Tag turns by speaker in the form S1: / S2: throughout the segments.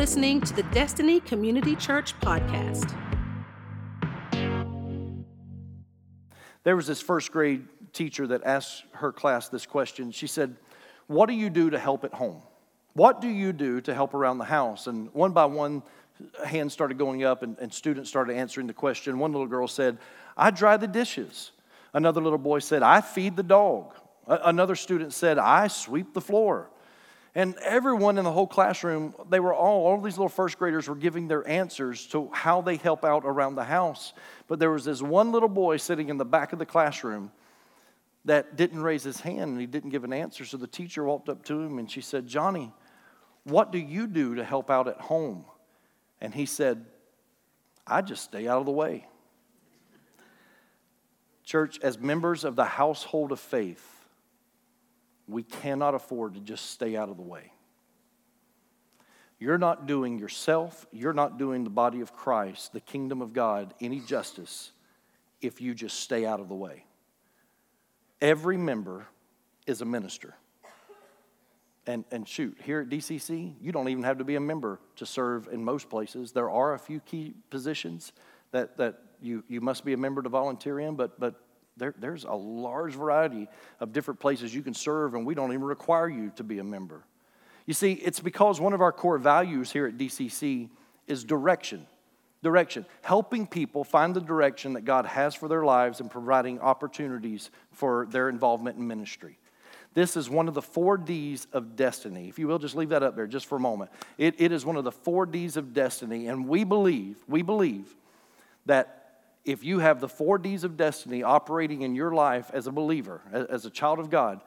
S1: listening to the Destiny Community Church podcast.
S2: There was this first grade teacher that asked her class this question. She said, What do you do to help at home? What do you do to help around the house? And one by one, hands started going up and, and students started answering the question. One little girl said, I dry the dishes. Another little boy said, I feed the dog. A- another student said, I sweep the floor. And everyone in the whole classroom, they were all, all these little first graders were giving their answers to how they help out around the house. But there was this one little boy sitting in the back of the classroom that didn't raise his hand and he didn't give an answer. So the teacher walked up to him and she said, Johnny, what do you do to help out at home? And he said, I just stay out of the way. Church, as members of the household of faith, we cannot afford to just stay out of the way. You're not doing yourself, you're not doing the body of Christ, the kingdom of God, any justice if you just stay out of the way. Every member is a minister. And, and shoot, here at DCC, you don't even have to be a member to serve in most places. There are a few key positions that, that you, you must be a member to volunteer in, but, but there, there's a large variety of different places you can serve, and we don't even require you to be a member. You see, it's because one of our core values here at DCC is direction. Direction, helping people find the direction that God has for their lives and providing opportunities for their involvement in ministry. This is one of the four D's of destiny. If you will, just leave that up there just for a moment. It, it is one of the four D's of destiny, and we believe, we believe that if you have the four D's of destiny operating in your life as a believer, as a child of God,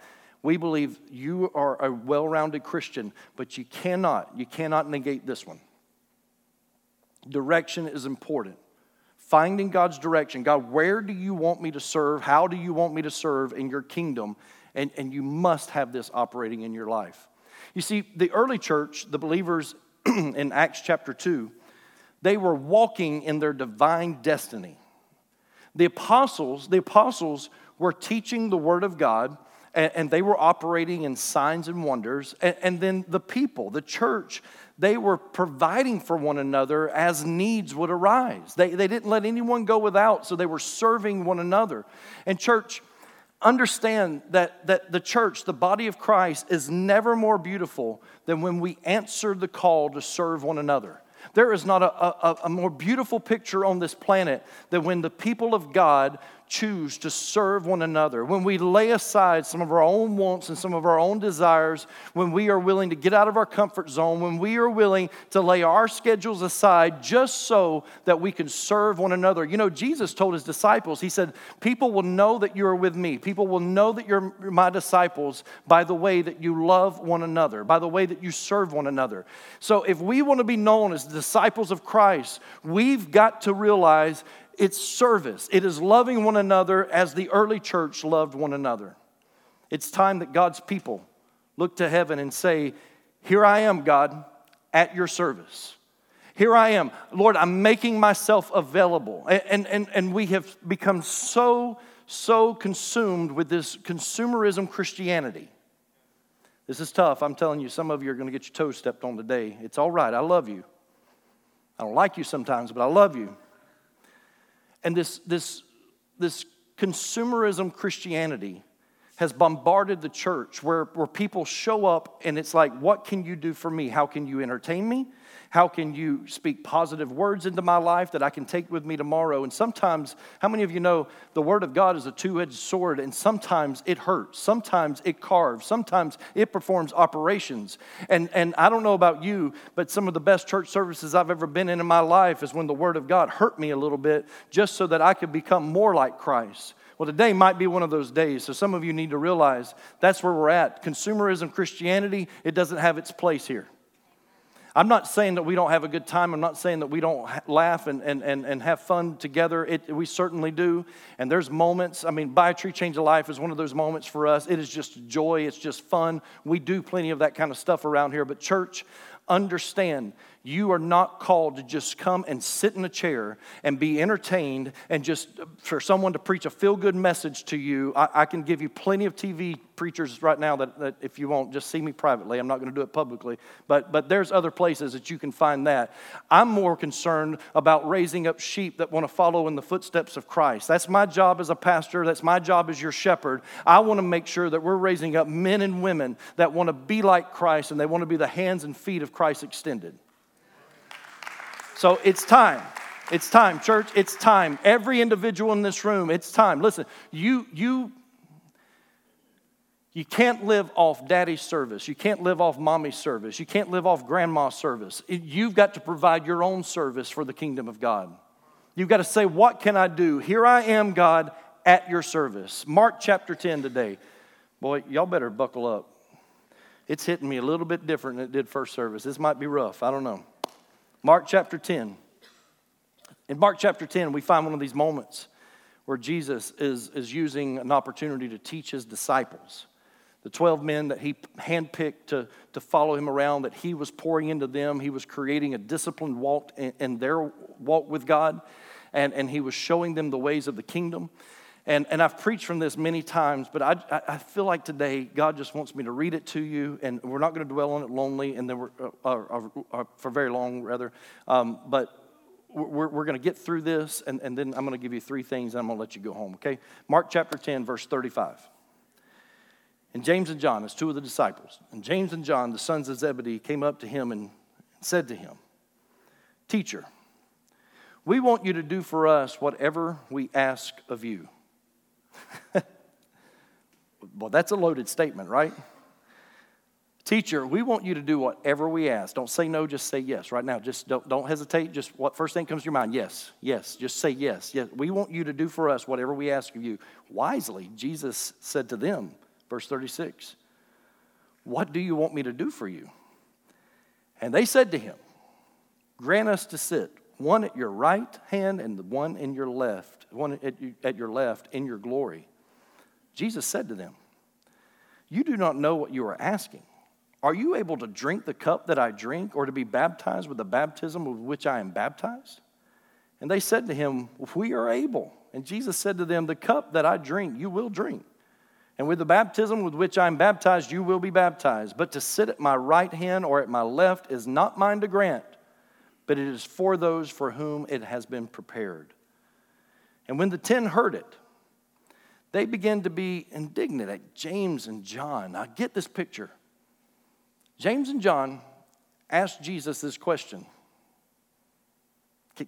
S2: we believe you are a well rounded Christian, but you cannot, you cannot negate this one. Direction is important. Finding God's direction. God, where do you want me to serve? How do you want me to serve in your kingdom? And, and you must have this operating in your life. You see, the early church, the believers in Acts chapter 2, they were walking in their divine destiny. The apostles, the apostles were teaching the word of God and, they were operating in signs and wonders. And, and then the people, the church, they were providing for one another as needs would arise. They, they didn't let anyone go without, so they were serving one another. And, church, understand that, that the church, the body of Christ, is never more beautiful than when we answer the call to serve one another. There is not a, a, a, more beautiful picture on this planet than when the people of God choose to serve one another, when we lay aside some of our own wants and some of our own desires, when we are willing to get out of our comfort zone, when we are willing to lay our schedules aside just so that we can serve one another. You know, Jesus told his disciples, He said, People will know that you are with me. People will know that you're my disciples by the way that you love one another, by the way that you serve one another. So if we want to be known as disciples of Christ, we've got to realize it's service, it is loving one another as the early church loved one another. It's time that God's people look to heaven and say, Here I am, God, at your service. Here I am. Lord, I'm making myself available. And, and, and we have become so, so consumed with this consumerism Christianity. This is tough. I'm telling you, some of you are going to get your toes stepped on today. It's all right. I love you. I don't like you sometimes, but I love you and this, this, this consumerism Christianity has bombarded the church where, where people show up and it's like, what can you do for me? How can you entertain me? How can you speak positive words into my life that I can take with me tomorrow? And sometimes, how many of you know the Word of God is a two edged sword, and sometimes it hurts, sometimes it carves, sometimes it performs operations. And, and I don't know about you, but some of the best church services I've ever been in in my life is when the Word of God hurt me a little bit just so that I could become more like Christ. Well, today might be one of those days. So some of you need to realize that's where we're at. Consumerism Christianity, it doesn't have its place here. I'm not saying that we don't have a good time. I'm not saying that we don't laugh and, and, and, and have fun together. It, we certainly do. And there's moments. I mean, Buy a Tree Change a Life is one of those moments for us. It is just joy, it's just fun. We do plenty of that kind of stuff around here. But, church, understand You are not called to just come and sit in a chair and be entertained and just uh, for someone to preach a feel good message to you. I, I, can give you plenty of TV preachers right now that, that if you won't, just see me privately. I'm not going to do it publicly. But, but there's other places that you can find that. I'm more concerned about raising up sheep that want to follow in the footsteps of Christ. That's my job as a pastor, that's my job as your shepherd. I want to make sure that we're raising up men and women that want to be like Christ and they want to be the hands and feet of Christ extended. So it's time. It's time, church. It's time. Every individual in this room, it's time. Listen, you, you, you can't live off daddy's service. You can't live off mommy's service. You can't live off grandma's service. You've got to provide your own service for the kingdom of God. You've got to say, What can I do? Here I am, God, at your service. Mark chapter 10 today. Boy, y'all better buckle up. It's hitting me a little bit different than it did first service. This might be rough. I don't know. Mark chapter 10. In Mark chapter 10, we find one of these moments where Jesus is, is using an opportunity to teach his disciples. The 12 men that he handpicked to, to follow him around, that he was pouring into them. He was creating a disciplined walk in, in their walk with God, and, and he was showing them the ways of the kingdom. And, and I've preached from this many times, but I, I feel like today God just wants me to read it to you, and we're not going to dwell on it lonely and then we're, uh, uh, uh, for very long, rather. Um, but we're, we're going to get through this, and, and then I'm going to give you three things, and I'm going to let you go home, okay? Mark chapter 10, verse 35. And James and John, as two of the disciples, and James and John, the sons of Zebedee, came up to him and said to him, Teacher, we want you to do for us whatever we ask of you. well, that's a loaded statement, right? Teacher, we want you to do whatever we ask. Don't say no, just say yes. Right now, just don't, don't hesitate. Just what first thing comes to your mind? Yes, yes. Just say yes. Yes. We want you to do for us whatever we ask of you. Wisely, Jesus said to them, verse 36, What do you want me to do for you? And they said to him, Grant us to sit, one at your right hand and the one in your left one at your left in your glory. Jesus said to them, You do not know what you are asking. Are you able to drink the cup that I drink, or to be baptized with the baptism with which I am baptized? And they said to him, We are able. And Jesus said to them, The cup that I drink, you will drink. And with the baptism with which I am baptized, you will be baptized. But to sit at my right hand or at my left is not mine to grant, but it is for those for whom it has been prepared. And when the ten heard it, they began to be indignant at James and John. Now, get this picture. James and John asked Jesus this question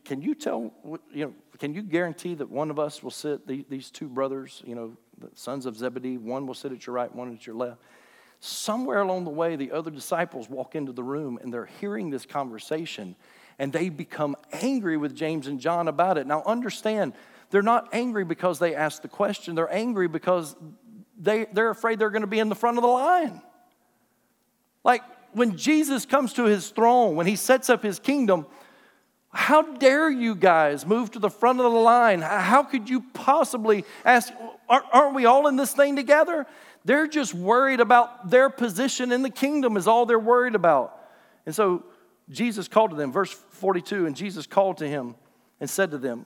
S2: Can, you tell, you know, can you guarantee that one of us will sit, these two brothers, you know, the sons of Zebedee, one will sit at your right, one at your left? Somewhere along the way, the other disciples walk into the room and they're hearing this conversation and they become angry with James and John about it. Now, understand, they're not angry because they asked the question, they're angry because they, they're afraid they're going to be in the front of the line. Like when Jesus comes to his throne, when he sets up his kingdom, how dare you guys move to the front of the line? How could you possibly ask, aren't we all in this thing together? They're just worried about their position in the kingdom, is all they're worried about. And so Jesus called to them, verse 42, and Jesus called to him and said to them,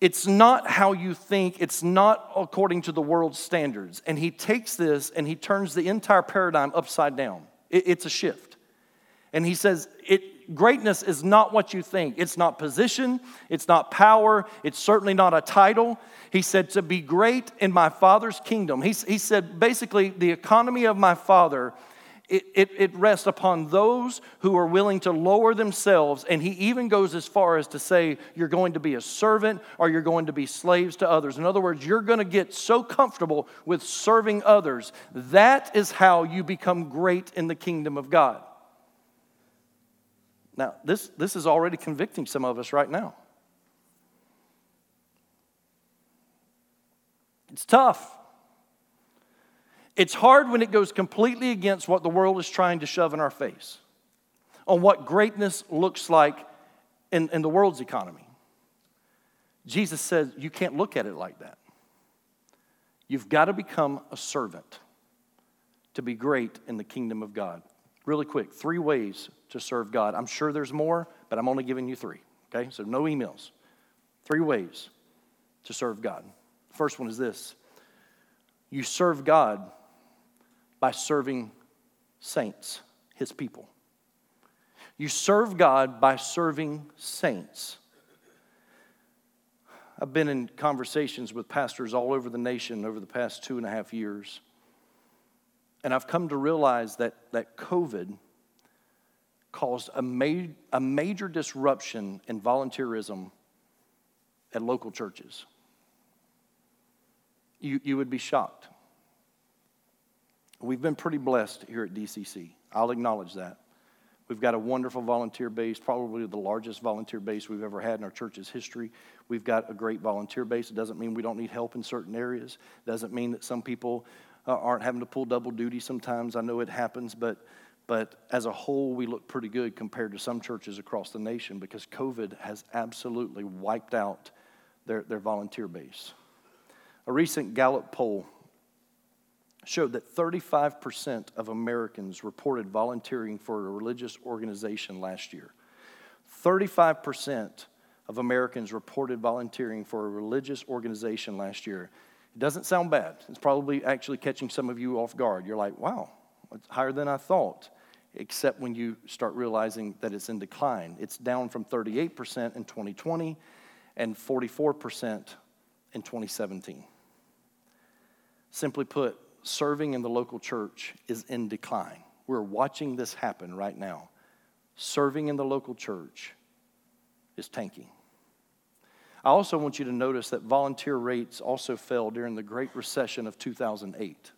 S2: it's not how you think, it's not according to the world's standards. And he takes this and he turns the entire paradigm upside down. It, it's a shift. And he says, it, greatness is not what you think. It's not position, it's not power, it's certainly not a title. He said, to be great in my Father's kingdom. He, he said, basically, the economy of my Father it, it, it, rests upon those who are willing to lower themselves. And he even goes as far as to say, you're going to be a servant or you're going to be slaves to others. In other words, you're going to get so comfortable with serving others. That is how you become great in the kingdom of God. Now, this, this is already convicting some of us right now. It's tough. It's hard when it goes completely against what the world is trying to shove in our face on what greatness looks like in, in the world's economy. Jesus says you can't look at it like that. You've got to become a servant to be great in the kingdom of God. Really quick, three ways to serve God. I'm sure there's more, but I'm only giving you three. Okay, so no emails. Three ways to serve God. First one is this you serve God by serving saints, his people. You serve God by serving saints. I've been in conversations with pastors all over the nation over the past two and a half years. And I've come to realize that, that COVID caused a, ma- a major disruption in volunteerism at local churches. You, you would be shocked. We've been pretty blessed here at DCC. I'll acknowledge that. We've got a wonderful volunteer base, probably the largest volunteer base we've ever had in our church's history. We've got a great volunteer base. It doesn't mean we don't need help in certain areas. It doesn't mean that some people uh, aren't having to pull double duty sometimes. I know it happens, but but as a whole, we look pretty good compared to some churches across the nation because COVID has absolutely wiped out their, their volunteer base. A recent Gallup poll showed that 35% of Americans reported volunteering for a religious organization last year. 35% of Americans reported volunteering for a religious organization last year. It doesn't sound bad. It's probably actually catching some of you off guard. You're like, wow, it's higher than I thought, except when you start realizing that it's in decline. It's down from 38% in 2020 and 44% in 2017. Simply put, serving in the local church is in decline. We're watching this happen right now. Serving in the local church is tanking. I also want you to notice that volunteer rates also fell during the Great Recession of 2008.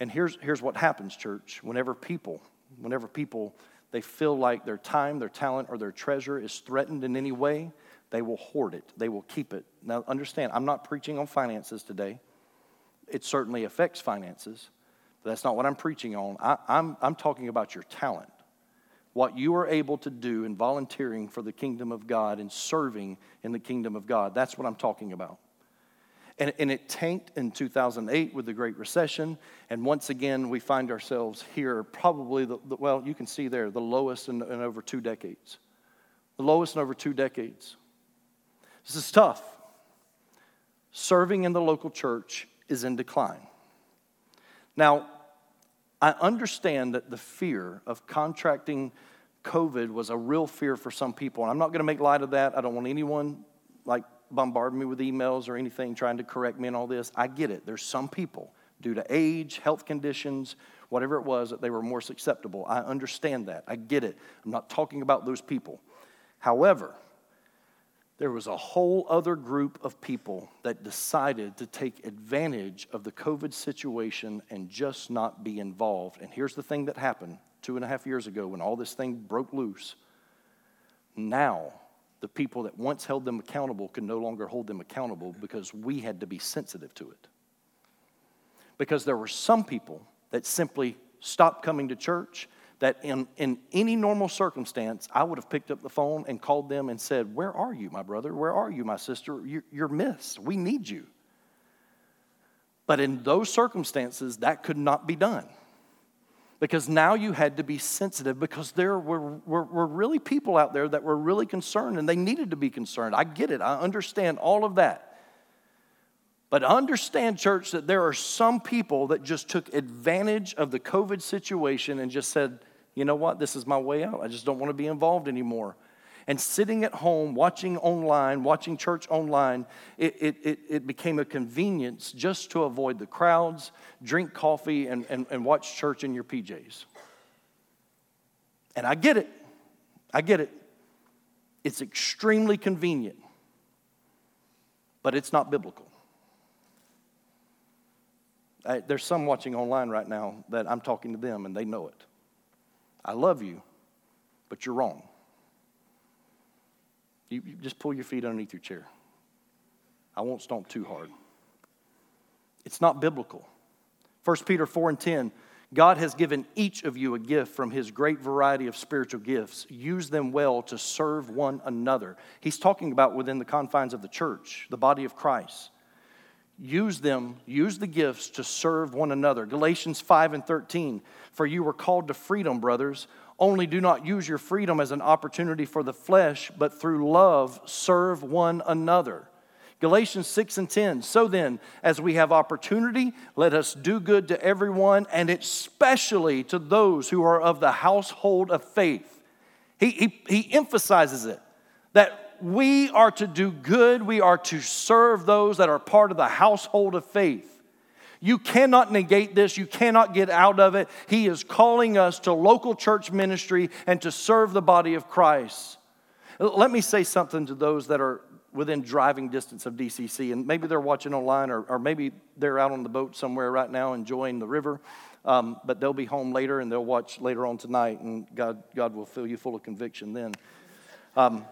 S2: And here's, here's what happens, church. Whenever people, whenever people, they feel like their time, their talent, or their treasure is threatened in any way, they will hoard it. They will keep it. Now, understand, I'm not preaching on finances today it certainly affects finances, but that's not what I'm preaching on. I, I'm, I'm talking about your talent, what you are able to do in volunteering for the kingdom of God and serving in the kingdom of God. That's what I'm talking about. And, and it tanked in 2008 with the Great Recession. And once again, we find ourselves here, probably, the, the well, you can see there, the lowest in, in over two decades. The lowest in over two decades. This is tough. Serving in the local church is in decline. Now, I understand that the fear of contracting COVID was a real fear for some people. And I'm not going to make light of that. I don't want anyone like bombarding me with emails or anything trying to correct me and all this. I get it. There's some people, due to age, health conditions, whatever it was, that they were more susceptible. I understand that. I get it. I'm not talking about those people. However, there was a whole other group of people that decided to take advantage of the COVID situation and just not be involved. And here's the thing that happened two and a half years ago when all this thing broke loose. Now, the people that once held them accountable can no longer hold them accountable because we had to be sensitive to it. Because there were some people that simply stopped coming to church that in, in any normal circumstance, I would have picked up the phone and called them and said, Where are you, my brother? Where are you, my sister? You're, you're missed. We need you. But in those circumstances, that could not be done. Because now you had to be sensitive because there were, were, were, really people out there that were really concerned and they needed to be concerned. I get it, I understand all of that. But understand, church, that there are some people that just took advantage of the COVID situation and just said, you know what, this is my way out. I just don't want to be involved anymore. And sitting at home, watching online, watching church online, it, it, it, it became a convenience just to avoid the crowds, drink coffee, and, and, and watch church in your PJs. And I get it. I get it. It's extremely convenient, but it's not biblical. I, there's some watching online right now that I'm talking to them and they know it. I love you, but you're wrong. You, you just pull your feet underneath your chair. I won't stomp too hard. It's not biblical. 1 Peter 4 and 10 God has given each of you a gift from his great variety of spiritual gifts. Use them well to serve one another. He's talking about within the confines of the church, the body of Christ. Use them, use the gifts to serve one another. Galatians 5 and 13. For you were called to freedom, brothers. Only do not use your freedom as an opportunity for the flesh, but through love serve one another. Galatians 6 and 10. So then, as we have opportunity, let us do good to everyone, and especially to those who are of the household of faith. He, he, he emphasizes it that we are to do good, we are to serve those that are part of the household of faith. You cannot negate this. You cannot get out of it. He is calling us to local church ministry and to serve the body of Christ. Let me say something to those that are within driving distance of DCC, and maybe they're watching online, or, or maybe they're out on the boat somewhere right now enjoying the river. Um, but they'll be home later and they'll watch later on tonight, and God, God will fill you full of conviction then. Um,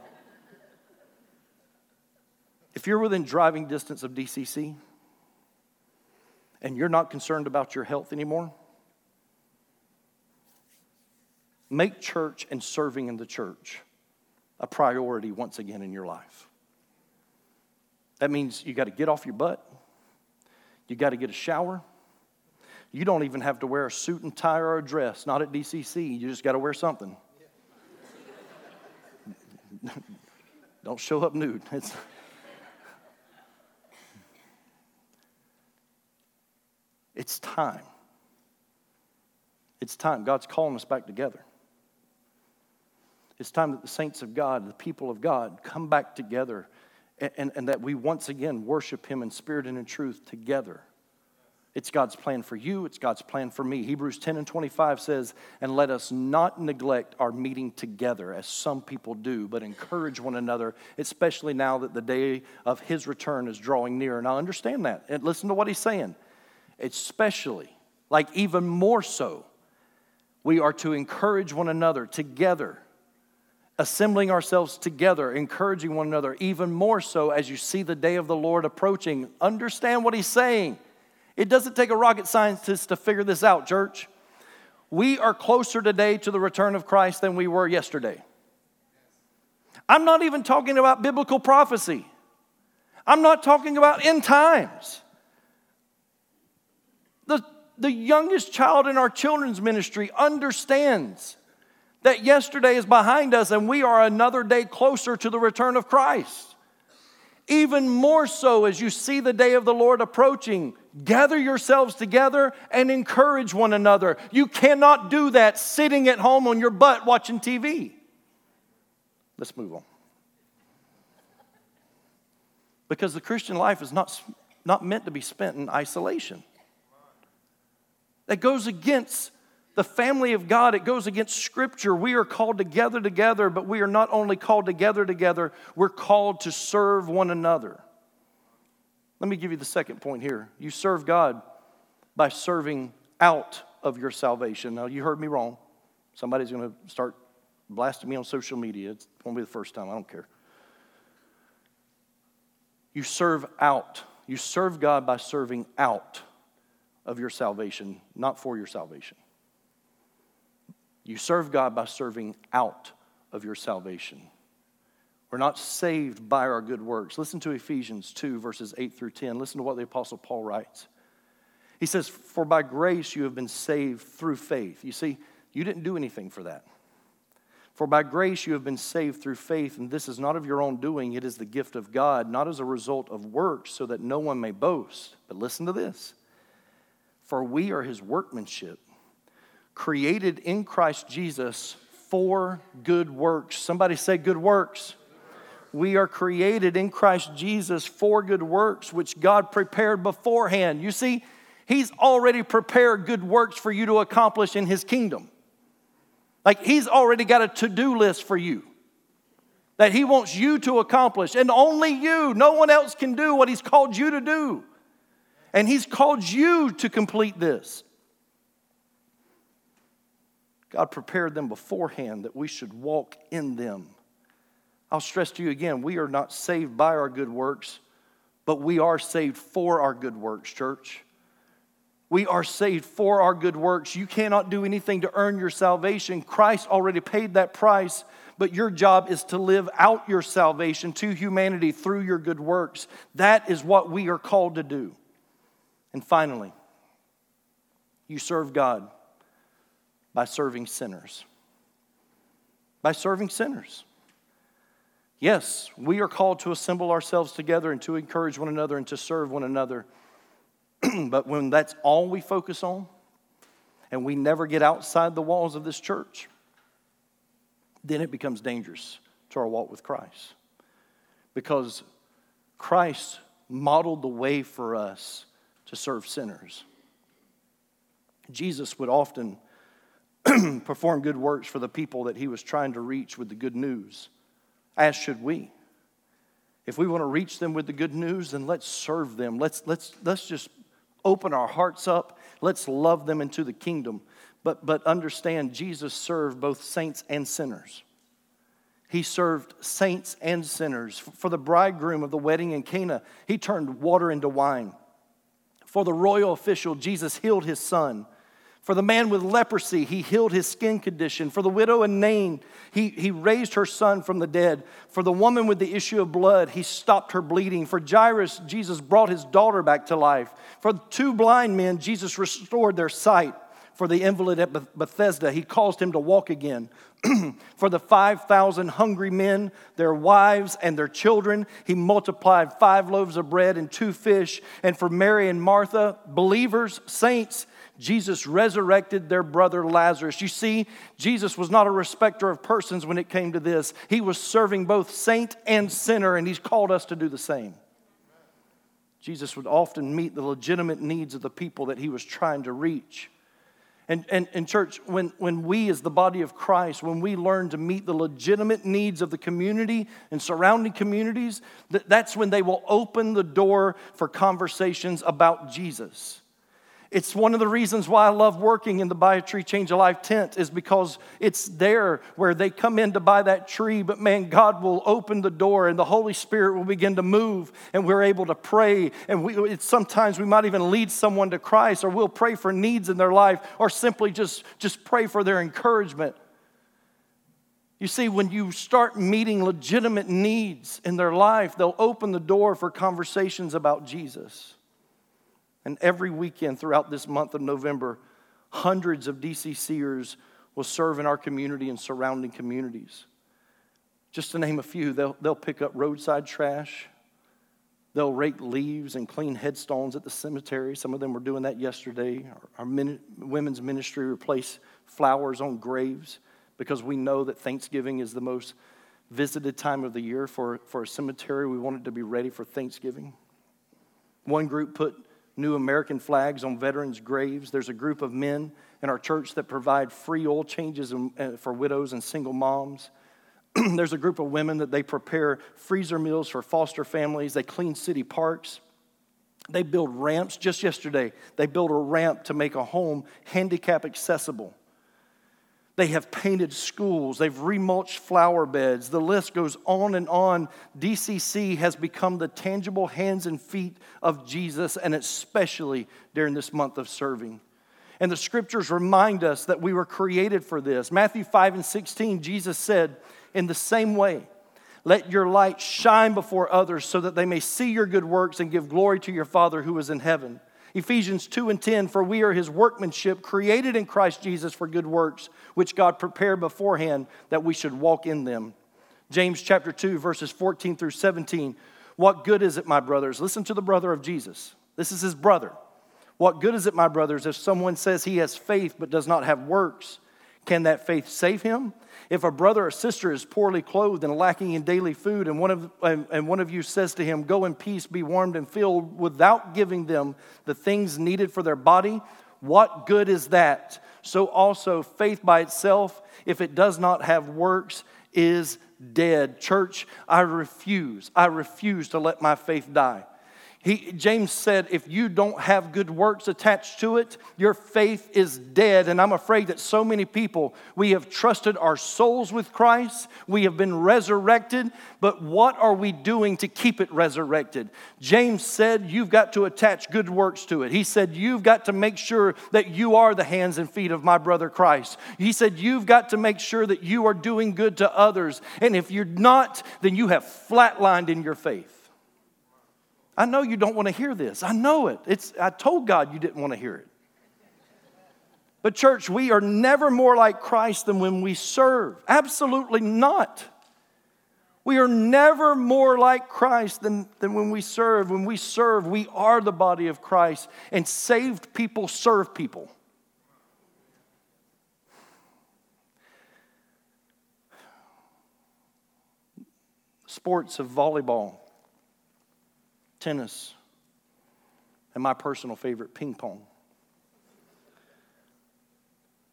S2: if you're within driving distance of DCC and you're not concerned about your health anymore, make church and serving in the church a priority once again in your life. That means you got to get off your butt, you got to get a shower. You don't even have to wear a suit and tie or a dress, not at DCC. You just got to wear something. don't show up nude. It's, it's time. It's time. God's calling us back together. It's time that the saints of God, the people of God, come back together and, and that we once again worship Him in spirit and in truth together. It's God's plan for you, it's God's plan for me. Hebrews 10 and 25 says, And let us not neglect our meeting together, as some people do, but encourage one another, especially now that the day of His return is drawing near. And I understand that. And listen to what He's saying. Especially, like even more so, we are to encourage one another together assembling ourselves together, encouraging one another, even more so as you see the day of the Lord approaching. Understand what he's saying. It doesn't take a rocket scientist to figure this out, church. We are closer today to the return of Christ than we were yesterday. I'm not even talking about biblical prophecy. I'm not talking about end times. The, the youngest child in our children's ministry understands that yesterday is behind us and we are another day closer to the return of Christ. Even more so as you see the day of the Lord approaching, gather yourselves together and encourage one another. You cannot do that sitting at home on your butt watching TV. Let's move on. Because the Christian life is not, not meant to be spent in isolation. That goes against the family of God, it goes against Scripture. We are called together together, but we are not only called together together, we're called to serve one another. Let me give you the second point here. You serve God by serving out of your salvation. Now, you heard me wrong. Somebody's going to start blasting me on social media. It won't be the first time. I don't care. You serve out. You serve God by serving out of your salvation, not for your salvation. You serve God by serving out of your salvation. We're not saved by our good works. Listen to Ephesians 2, verses 8 through 10. Listen to what the Apostle Paul writes. He says, For by grace you have been saved through faith. You see, you didn't do anything for that. For by grace you have been saved through faith, and this is not of your own doing, it is the gift of God, not as a result of works, so that no one may boast. But listen to this For we are his workmanship created in Christ Jesus for good works. Somebody say, good works. We are created in Christ Jesus for good works, which God prepared beforehand. You see, He's already prepared good works for you to accomplish in His kingdom. Like He's already got a to do list for you that He wants you to accomplish, and only you. No one else can do what He's called you to do. And He's called you to complete this. God prepared them beforehand that we should walk in them. I'll stress to you again we are not saved by our good works, but we are saved for our good works, church. We are saved for our good works. You cannot do anything to earn your salvation. Christ already paid that price, but your job is to live out your salvation to humanity through your good works. That is what we are called to do. And finally, you serve God by serving sinners. By serving sinners. Yes, we are called to assemble ourselves together and to encourage one another and to serve one another. but when that's all we focus on, and we never get outside the walls of this church, then it becomes dangerous to our walk with Christ. Because Christ modeled the way for us to serve sinners. Jesus would often perform good works for the people that he was trying to reach with the good news as should we. If we want to reach them with the good news, then let's serve them. Let's, let's, let's just open our hearts up. Let's love them into the kingdom. But, but understand, Jesus served both saints and sinners. He served saints and sinners. For the bridegroom of the wedding in Cana, he turned water into wine. For the royal official, Jesus healed his son. For the man with leprosy, he healed his skin condition. For the widow in Nain, he, he raised her son from the dead. For the woman with the issue of blood, he stopped her bleeding. For Jairus, Jesus brought his daughter back to life. For two blind men, Jesus restored their sight. For the invalid at Bethesda, he caused him to walk again. For the 5,000 hungry men, their wives, and their children, he multiplied five loaves of bread and two fish. And for Mary and Martha, believers, saints, Jesus resurrected their brother Lazarus. You see, Jesus was not a respecter of persons when it came to this. He was serving both saint and sinner, and he's called us to do the same. Jesus would often meet the legitimate needs of the people that he was trying to reach. And, and, and church, when, when we, as the body of Christ, when we learn to meet the legitimate needs of the community and surrounding communities, that's when they will open the door for conversations about Jesus. It's one of the reasons why I love working in the Buy a Tree, Change a Life tent, is because it's there where they come in to buy that tree, but man, God will open the door and the Holy Spirit will begin to move, and we're able to pray. And we, sometimes we might even lead someone to Christ, or we'll pray for needs in their life, or simply just, just pray for their encouragement. You see, when you start meeting legitimate needs in their life, they'll open the door for conversations about Jesus. And every weekend throughout this month of November, hundreds of DCCers will serve in our community and surrounding communities. Just to name a few, they'll, they'll pick up roadside trash. They'll rake leaves and clean headstones at the cemetery. Some of them were doing that yesterday. Our, our women's ministry replaced flowers on graves because we know that Thanksgiving is the most visited time of the year for, for a cemetery. We want it to be ready for Thanksgiving. One group put new American flags on veterans' graves. There's a group of men in our church that provide free oil changes uh, for widows and single moms. There's a group of women that they prepare freezer meals for foster families. They clean city parks. They build ramps. Just yesterday, they built a ramp to make a home handicap accessible. They have painted schools, they've remulched flower beds. The list goes on and on. DCC has become the tangible hands and feet of Jesus, and especially during this month of serving. And the scriptures remind us that we were created for this. Matthew 5 and 16, Jesus said, In the same way, let your light shine before others so that they may see your good works and give glory to your Father who is in heaven. Ephesians 2 and 10, for we are his workmanship, created in Christ Jesus for good works, which God prepared beforehand that we should walk in them. James chapter 2, verses 14 through 17. What good is it, my brothers? Listen to the brother of Jesus. This is his brother. What good is it, my brothers, if someone says he has faith but does not have works? Can that faith save him? If a brother or sister is poorly clothed and lacking in daily food, and one of, and one of you says to him, Go in peace, be warmed and filled, without giving them the things needed for their body, what good is that? So also, faith by itself, if it does not have works, is dead. Church, I refuse. I refuse to let my faith die. He, James said, if you don't have good works attached to it, your faith is dead. And I'm afraid that so many people, we have trusted our souls with Christ, we have been resurrected, but what are we doing to keep it resurrected? James said, you've got to attach good works to it. He said, you've got to make sure that you are the hands and feet of my brother Christ. He said, you've got to make sure that you are doing good to others. And if you're not, then you have flatlined in your faith. I know you don't want to hear this. I know it. It's, I told God you didn't want to hear it. But, church, we are never more like Christ than when we serve. Absolutely not. We are never more like Christ than, than when we serve. When we serve, we are the body of Christ, and saved people serve people. Sports of volleyball tennis, and my personal favorite, ping pong.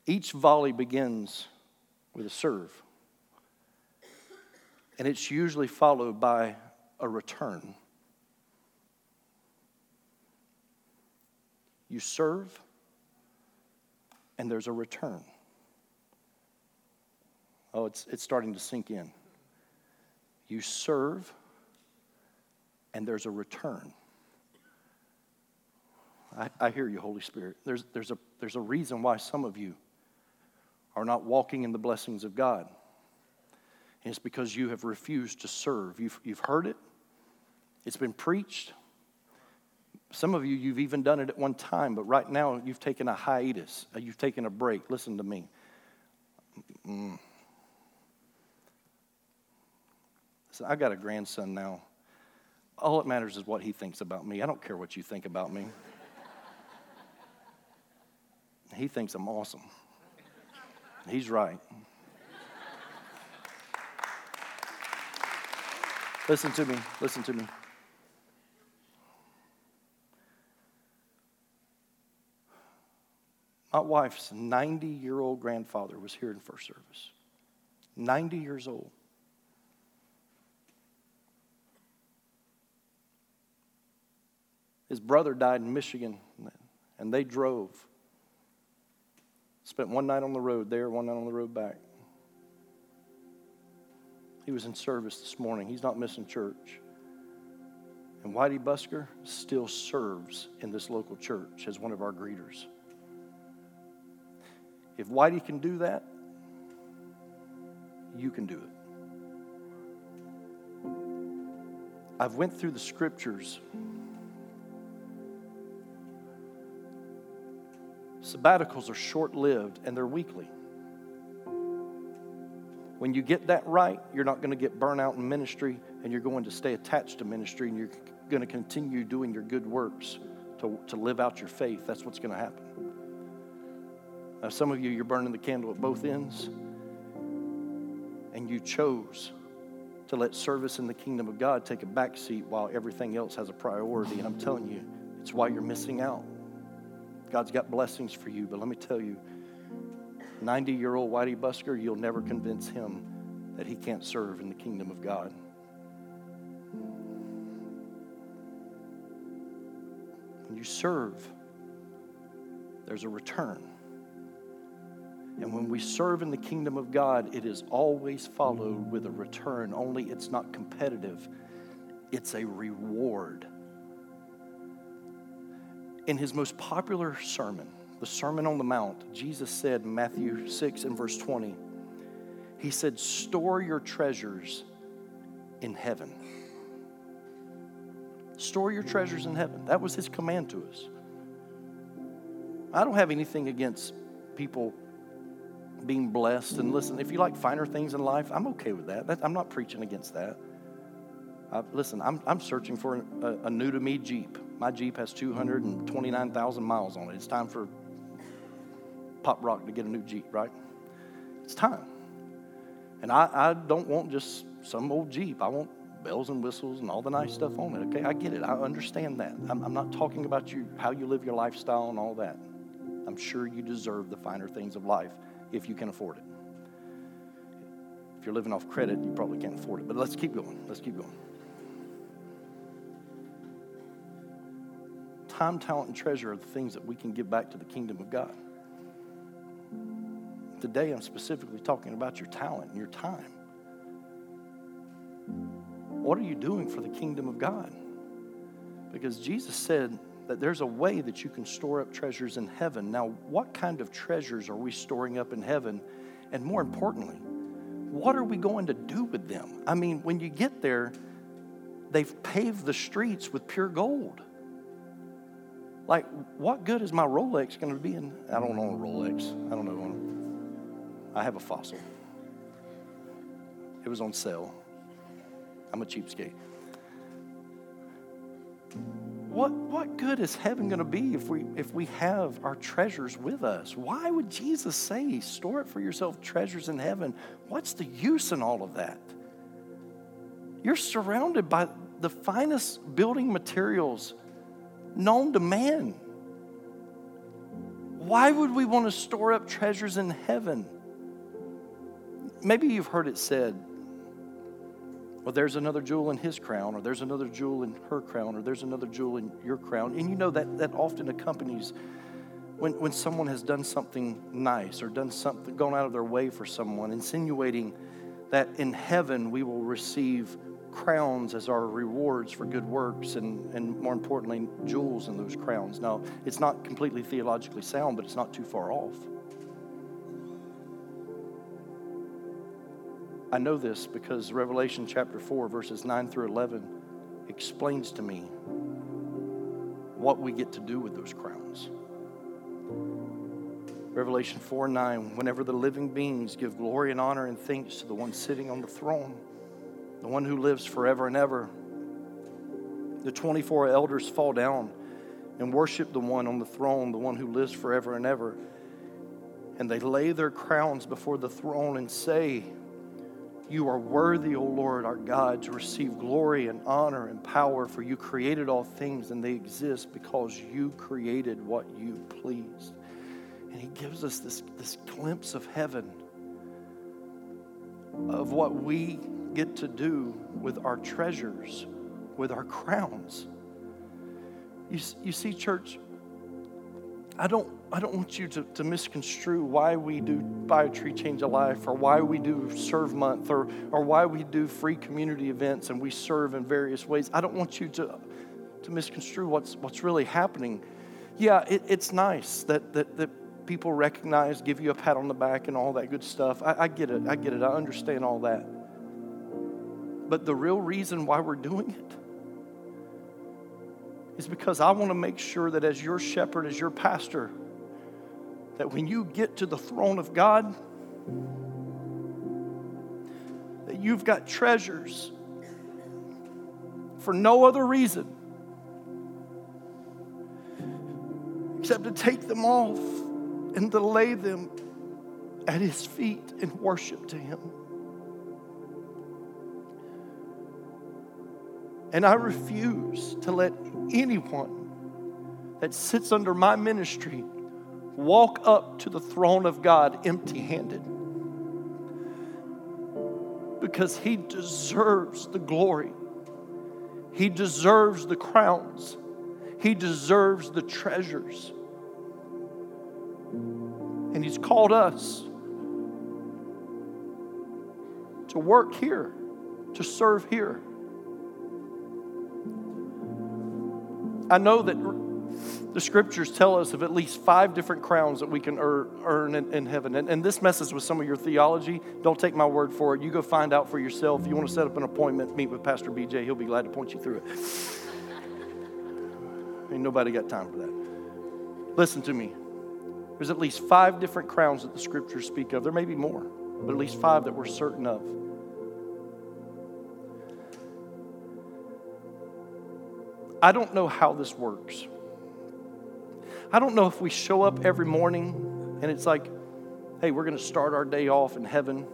S2: Each volley begins with a serve, and it's usually followed by a return. You serve, and there's a return. Oh, it's, it's starting to sink in. You serve, and there's a return. I, I, hear you, Holy Spirit. There's, there's, a, there's a reason why some of you are not walking in the blessings of God. And it's because you have refused to serve. You've, you've heard it, it's been preached. Some of you, you've even done it at one time, but right now you've taken a hiatus, uh, you've taken a break. Listen to me. Mm. Listen, I got a grandson now all that matters is what he thinks about me. I don't care what you think about me. he thinks I'm awesome. He's right. Listen to me. Listen to me. My wife's 90 year old grandfather was here in first service. 90 years old. His brother died in Michigan, and they drove. Spent one night on the road there, one night on the road back. He was in service this morning. He's not missing church. And Whitey Busker still serves in this local church as one of our greeters. If Whitey can do that, you can do it. I've went through the scriptures Sabbaticals are short lived and they're weekly. When you get that right, you're not going to get burnt out in ministry and you're going to stay attached to ministry and you're going to continue doing your good works to, to live out your faith. That's what's going to happen. Now, some of you, you're burning the candle at both ends and you chose to let service in the kingdom of God take a back seat while everything else has a priority. And I'm telling you, it's why you're missing out. God's got blessings for you, but let me tell you 90 year old Whitey Busker, you'll never convince him that he can't serve in the kingdom of God. When you serve, there's a return. And when we serve in the kingdom of God, it is always followed with a return, only it's not competitive, it's a reward in his most popular sermon, the Sermon on the Mount, Jesus said in Matthew 6 and verse 20, He said, Store your treasures in heaven. Store your treasures in heaven. That was his command to us. I don't have anything against people being blessed. And listen, if you like finer things in life, I'm okay with that. that I'm not preaching against that. Uh, listen, I'm, I'm searching for a, a new to me Jeep. My Jeep has 229,000 miles on it. It's time for Pop Rock to get a new Jeep, right? It's time. And I, I don't want just some old Jeep. I want bells and whistles and all the nice stuff on it. Okay, I get it. I understand that. I'm, I'm not talking about you, how you live your lifestyle and all that. I'm sure you deserve the finer things of life if you can afford it. If you're living off credit, you probably can't afford it. But let's keep going. Let's keep going. Time, talent, and treasure are the things that we can give back to the kingdom of God. Today, I'm specifically talking about your talent and your time. What are you doing for the kingdom of God? Because Jesus said that there's a way that you can store up treasures in heaven. Now, what kind of treasures are we storing up in heaven? And more importantly, what are we going to do with them? I mean, when you get there, they've paved the streets with pure gold. Like, what good is my Rolex going to be in? I don't own a Rolex. I don't know. I have a fossil. It was on sale. I'm a cheapskate. What, what good is heaven going to be if we, if we have our treasures with us? Why would Jesus say, store it for yourself treasures in heaven? What's the use in all of that? You're surrounded by the finest building materials known to man. Why would we want to store up treasures in heaven? Maybe you've heard it said, well, there's another jewel in his crown, or there's another jewel in her crown, or there's another jewel in your crown. And you know that that often accompanies when, when someone has done something nice or done something, gone out of their way for someone, insinuating that in heaven we will receive crowns as our rewards for good works and, and more importantly, jewels in those crowns. Now, it's not completely theologically sound, but it's not too far off. I know this because Revelation chapter 4, verses 9 through 11 explains to me what we get to do with those crowns. Revelation 4 9, whenever the living beings give glory and honor and thanks to the one sitting on the throne the one who lives forever and ever. The 24 elders fall down and worship the one on the throne, the one who lives forever and ever. And they lay their crowns before the throne and say, You are worthy, O Lord our God, to receive glory and honor and power, for you created all things and they exist because you created what you pleased. And he gives us this, this glimpse of heaven, of what we get to do with our treasures, with our crowns. You, you see, church, I don't, I don't want you to, to misconstrue why we do Buy a Tree Change a Life or why we do Serve Month or, or why we do free community events and we serve in various ways. I don't want you to, to misconstrue what's, what's really happening. Yeah, it, it's nice that, that, that people recognize, give you a pat on the back and all that good stuff. I, I get it. I get it. I understand all that. But the real reason why we're doing it is because I want to make sure that as your shepherd, as your pastor, that when you get to the throne of God, that you've got treasures for no other reason except to take them off and to lay them at his feet and worship to him. And I refuse to let anyone that sits under my ministry walk up to the throne of God empty handed. Because he deserves the glory, he deserves the crowns, he deserves the treasures. And he's called us to work here, to serve here. I know that the scriptures tell us of at least five different crowns that we can earn in, heaven. And, and, this messes with some of your theology. Don't take my word for it. You go find out for yourself. If you want to set up an appointment, meet with Pastor BJ. He'll be glad to point you through it. Ain't nobody got time for that. Listen to me. There's at least five different crowns that the scriptures speak of. There may be more, but at least five that we're certain of. I don't know how this works. I don't know if we show up every morning and it's like, hey, we're going to start our day off in heaven,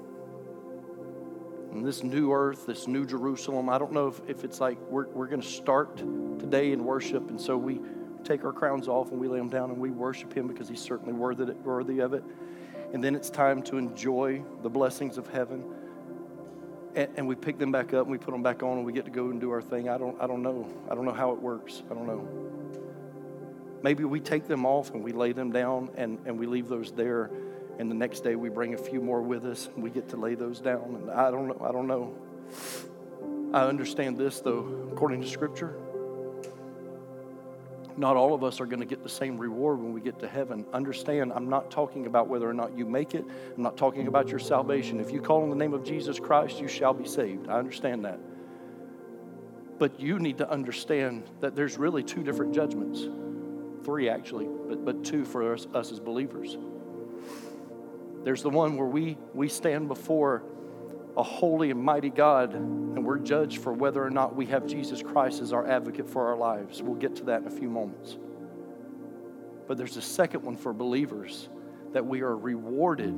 S2: in this new earth, this new Jerusalem. I don't know if, if it's like we're, we're going to start today in worship, and so we take our crowns off and we lay them down and we worship Him because He's certainly worthy, of it. And then it's time to enjoy the blessings of heaven and, and, we pick them back up and we put them back on and we get to go and do our thing. I don't, I don't know. I don't know how it works. I don't know. Maybe we take them off and we lay them down and, and we leave those there. And the next day we bring a few more with us and we get to lay those down. And I don't know. I don't know. I understand this though, according to Scripture. Not all of us are going to get the same reward when we get to heaven. Understand, I'm not talking about whether or not you make it. I'm not talking about your salvation. If you call on the name of Jesus Christ, you shall be saved. I understand that. But you need to understand that there's really two different judgments. Three, actually, but, but two for us, us as believers. There's the one where we, we stand before a holy and mighty God, and we're judged for whether or not we have Jesus Christ as our advocate for our lives. We'll get to that in a few moments. But there's a second one for believers that we are rewarded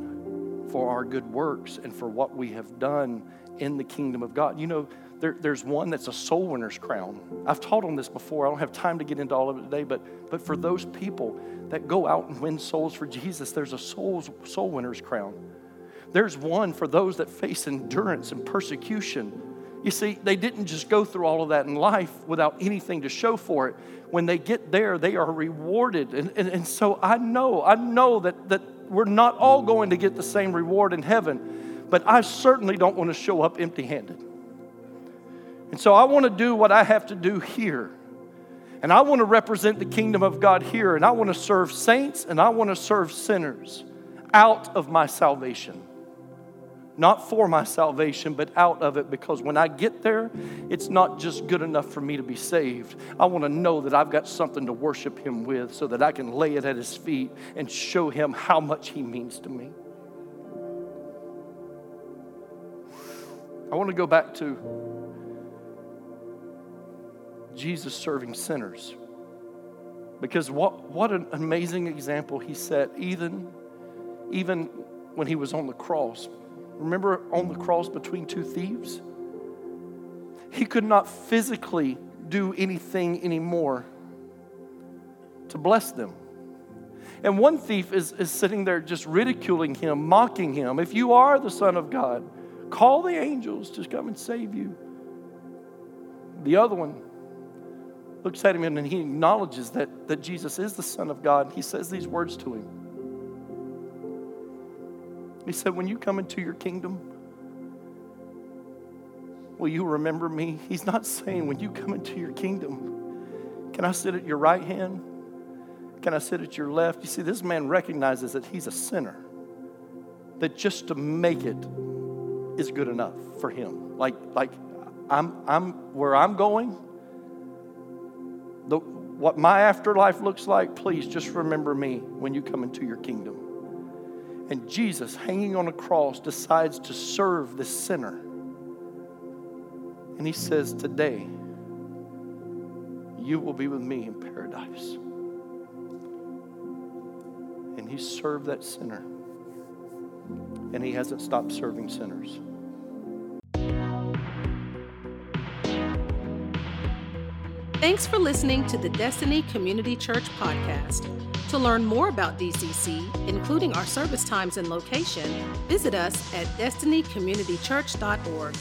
S2: for our good works and for what we have done in the kingdom of God. You know, there, there's one that's a soul winner's crown. I've taught on this before. I don't have time to get into all of it today, but, but for those people that go out and win souls for Jesus, there's a soul, soul winner's crown. There's one for those that face endurance and persecution. You see, they didn't just go through all of that in life without anything to show for it. When they get there, they are rewarded. And, and, and so I know, I know that, that we're not all going to get the same reward in heaven, but I certainly don't want to show up empty handed. And so I want to do what I have to do here. And I want to represent the kingdom of God here. And I want to serve saints and I want to serve sinners out of my salvation not for my salvation, but out of it because when I get there, it's not just good enough for me to be saved. I want to know that I've got something to worship Him with so that I can lay it at His feet and show Him how much He means to me. I want to go back to Jesus serving sinners. Because what, what an amazing example he set, even, even when he was on the cross. Remember on the cross between two thieves? He could not physically do anything anymore to bless them. And one thief is, is sitting there just ridiculing him, mocking him. If you are the Son of God, call the angels to come and save you. The other one looks at him and he acknowledges that, that Jesus is the Son of God. He says these words to him he said, When you come into your kingdom, will you remember me? He's not saying, When you come into your kingdom, can I sit at your right hand? Can I sit at your left? You see, this man recognizes that he's a sinner, that just to make it is good enough for him. Like, like I'm, I'm where I'm going, the, what my afterlife looks like, please just remember me when you come into your kingdom. And Jesus, hanging on a cross, decides to serve this sinner. And he says, Today, you will be with me in paradise. And he served that sinner. And he hasn't stopped serving sinners.
S1: Thanks for listening to the Destiny Community Church podcast. To learn more about DCC, including our service times and location, visit us at destinycommunitychurch.org.